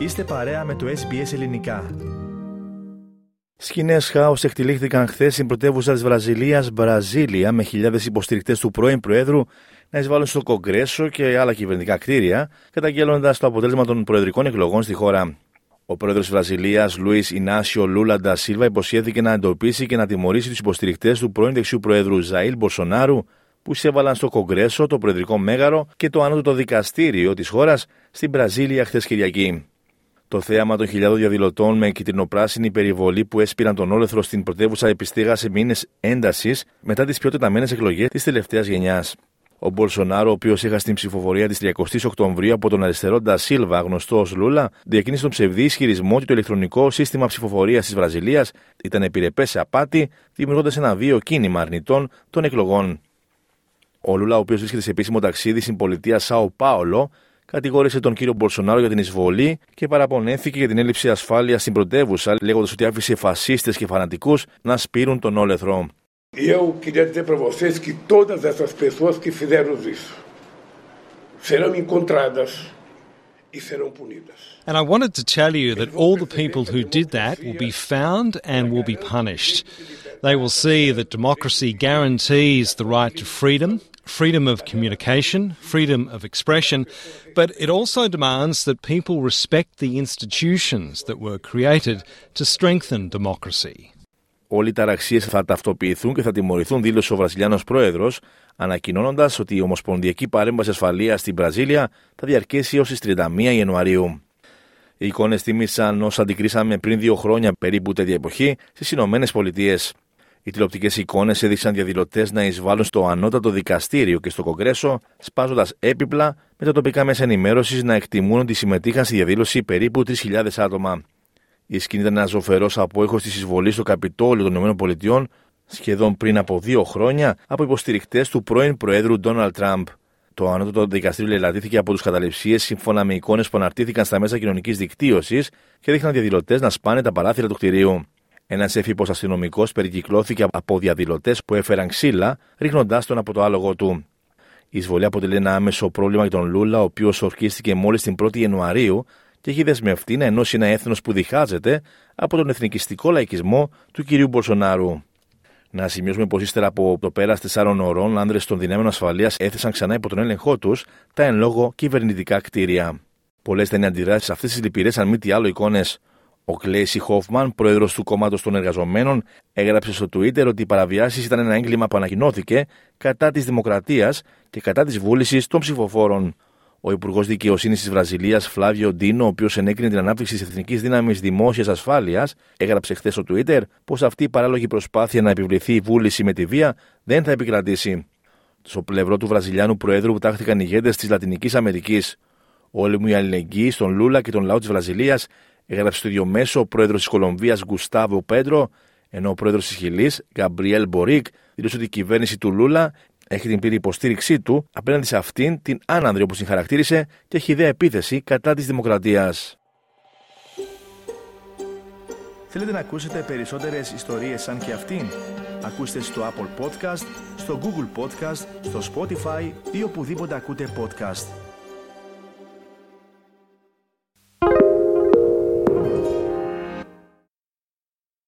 Είστε παρέα με το SBS Ελληνικά. Σκηνές χάος εκτελήχθηκαν χθες στην πρωτεύουσα της Βραζιλίας, Μπραζίλια, με χιλιάδες υποστηρικτές του πρώην Προέδρου να εισβάλλουν στο Κογκρέσο και άλλα κυβερνητικά κτίρια, καταγγέλλοντας το αποτέλεσμα των προεδρικών εκλογών στη χώρα. Ο πρόεδρος της Βραζιλίας, Λουίς Ινάσιο Λούλα Ντα Σίλβα, υποσχέθηκε να εντοπίσει και να τιμωρήσει τους υποστηρικτές του πρώην δεξιού Προέδρου Ζαήλ Μπολσονάρου, που εισέβαλαν στο Κογκρέσο, το Προεδρικό Μέγαρο και το Ανώτατο Δικαστήριο της χώρας στην Βραζίλια χθες Κυριακή. Το θέαμα των χιλιάδων διαδηλωτών με κυτρινοπράσινη περιβολή που έσπηραν τον όλεθρο στην πρωτεύουσα επιστήγασε μήνες έντασης μετά τις πιο τεταμένες εκλογές της τελευταίας γενιάς. Ο Μπολσονάρο, ο οποίος είχα στην ψηφοφορία της 30 Οκτωβρίου από τον αριστερό Ντα Σίλβα, γνωστός ω Λούλα, διακίνησε τον ψευδή ισχυρισμό ότι το ηλεκτρονικό σύστημα ψηφοφορίας της Βραζιλίας ήταν επιρρεπές σε απάτη, δημιουργώντας ένα βίο κίνημα αρνητών των εκλογών. Ο Λούλα, ο οποίος βρίσκεται σε επίσημο ταξίδι στην πολιτεία Σάο Πάολο, κατηγόρησε τον κύριο Μπολσονάρο για την εισβολή και παραπονέθηκε για την έλλειψη ασφάλειας στην πρωτεύουσα, λέγοντας ότι άφησε φασίστες και φανατικούς να σπίρουν τον όλεθρο. Εγώ, κυρία Τζεπροβοσέσκη, τότε θα σας ότι και φιδέρω ζήσω. Θέλω που κοντράντα. And I wanted to tell you that all the people who did that will be found and will be punished. They will see that democracy guarantees the right to freedom, freedom of communication, freedom of expression, but it also demands that people respect the institutions that were created to strengthen democracy. Όλοι οι ταραξίε θα ταυτοποιηθούν και θα τιμωρηθούν, δήλωσε ο Βραζιλιάνος Πρόεδρος, ανακοινώνοντας ότι η Ομοσπονδιακή Παρέμβαση Ασφαλείας στην Βραζίλια θα διαρκέσει έως τις 31 Ιανουαρίου. Οι εικόνες τίμησαν όσα αντικρίσαμε πριν δύο χρόνια περίπου τέτοια εποχή στις Ηνωμένες Πολιτείες. Οι τηλεοπτικές εικόνες έδειξαν διαδηλωτές να εισβάλλουν στο ανώτατο δικαστήριο και στο Κογκρέσο, σπάζοντας έπιπλα με τα τοπικά μέσα ενημέρωσης να εκτιμούν ότι συμμετείχαν στη διαδήλωση περίπου 3.000 άτομα. Η σκηνή ήταν ένας ζωφερός απόϊχος της εισβολής στο Καπιτόλιο των ΗΠΑ σχεδόν πριν από δύο χρόνια από υποστηρικτές του πρώην Προέδρου Ντόναλτ Τραμπ. Το ανώτατο δικαστήριο λελατήθηκε από τους καταληψίε σύμφωνα με εικόνες που αναρτήθηκαν στα μέσα κοινωνικής δικτύωσης και δείχναν διαδηλωτές να σπάνε τα παράθυρα του κτηρίου. Ένας έφυπο αστυνομικός περικυκλώθηκε από διαδηλωτές που έφεραν ξύλα, ρίχνοντάς τον από το άλογο του. Η εισβολή αποτελεί ένα άμεσο πρόβλημα για τον Λούλα, ο οποίος ορκίστηκε μόλις την 1η Ιανουαρίου και έχει δεσμευτεί να ενώσει ένα έθνος που διχάζεται από τον εθνικιστικό λαϊκισμό του κυρίου Μπολσονάρου. Να σημειώσουμε πως ύστερα από το πέρας τεσσάρων ωρών, άνδρες των δυνάμεων ασφαλείας έθεσαν ξανά υπό τον έλεγχό τους τα εν λόγω κυβερνητικά κτίρια. Πολλές ήταν οι αντιδράσεις σε αυτές τις λυπηρές, αν μη τι άλλο, εικόνες. Ο Κλέισι Χόφμαν, πρόεδρος του κόμματος των εργαζομένων, έγραψε στο Twitter ότι οι παραβιάσεις ήταν ένα έγκλημα που ανακοινώθηκε κατά της δημοκρατίας και κατά της βούλησης των ψηφοφόρων. Ο Υπουργός Δικαιοσύνης της Βραζιλίας, Φλάβιο Ντίνο, ο οποίος ενέκρινε την ανάπτυξη της Εθνικής Δύναμης Δημόσιας Ασφάλειας, έγραψε χθες στο Twitter πως αυτή η παράλογη προσπάθεια να επιβληθεί η βούληση με τη βία δεν θα επικρατήσει. Στο πλευρό του Βραζιλιάνου Προέδρου τάχθηκαν ηγέτες της Λατινικής Αμερικής. Όλη μου η αλληλεγγύη στον Λούλα και τον λαό της Βραζιλίας, έγραψε στο ίδιο μέσο ο πρόεδρος της Κολομβίας Γκουστάβο Πέντρο, ενώ ο πρόεδρος της Χιλής, Γκαμπριέλ Μπορίκ, δήλωσε ότι η κυβέρνηση του Λούλα έχει την πλήρη υποστήριξή του απέναντι σε αυτήν την άνανδρη όπως την χαρακτήρισε και έχει ιδέα επίθεση κατά της δημοκρατίας. Θέλετε να ακούσετε περισσότερες ιστορίες σαν και αυτήν; Ακούστε στο Apple Podcast, στο Google Podcast, στο Spotify ή οπουδήποτε ακούτε podcast.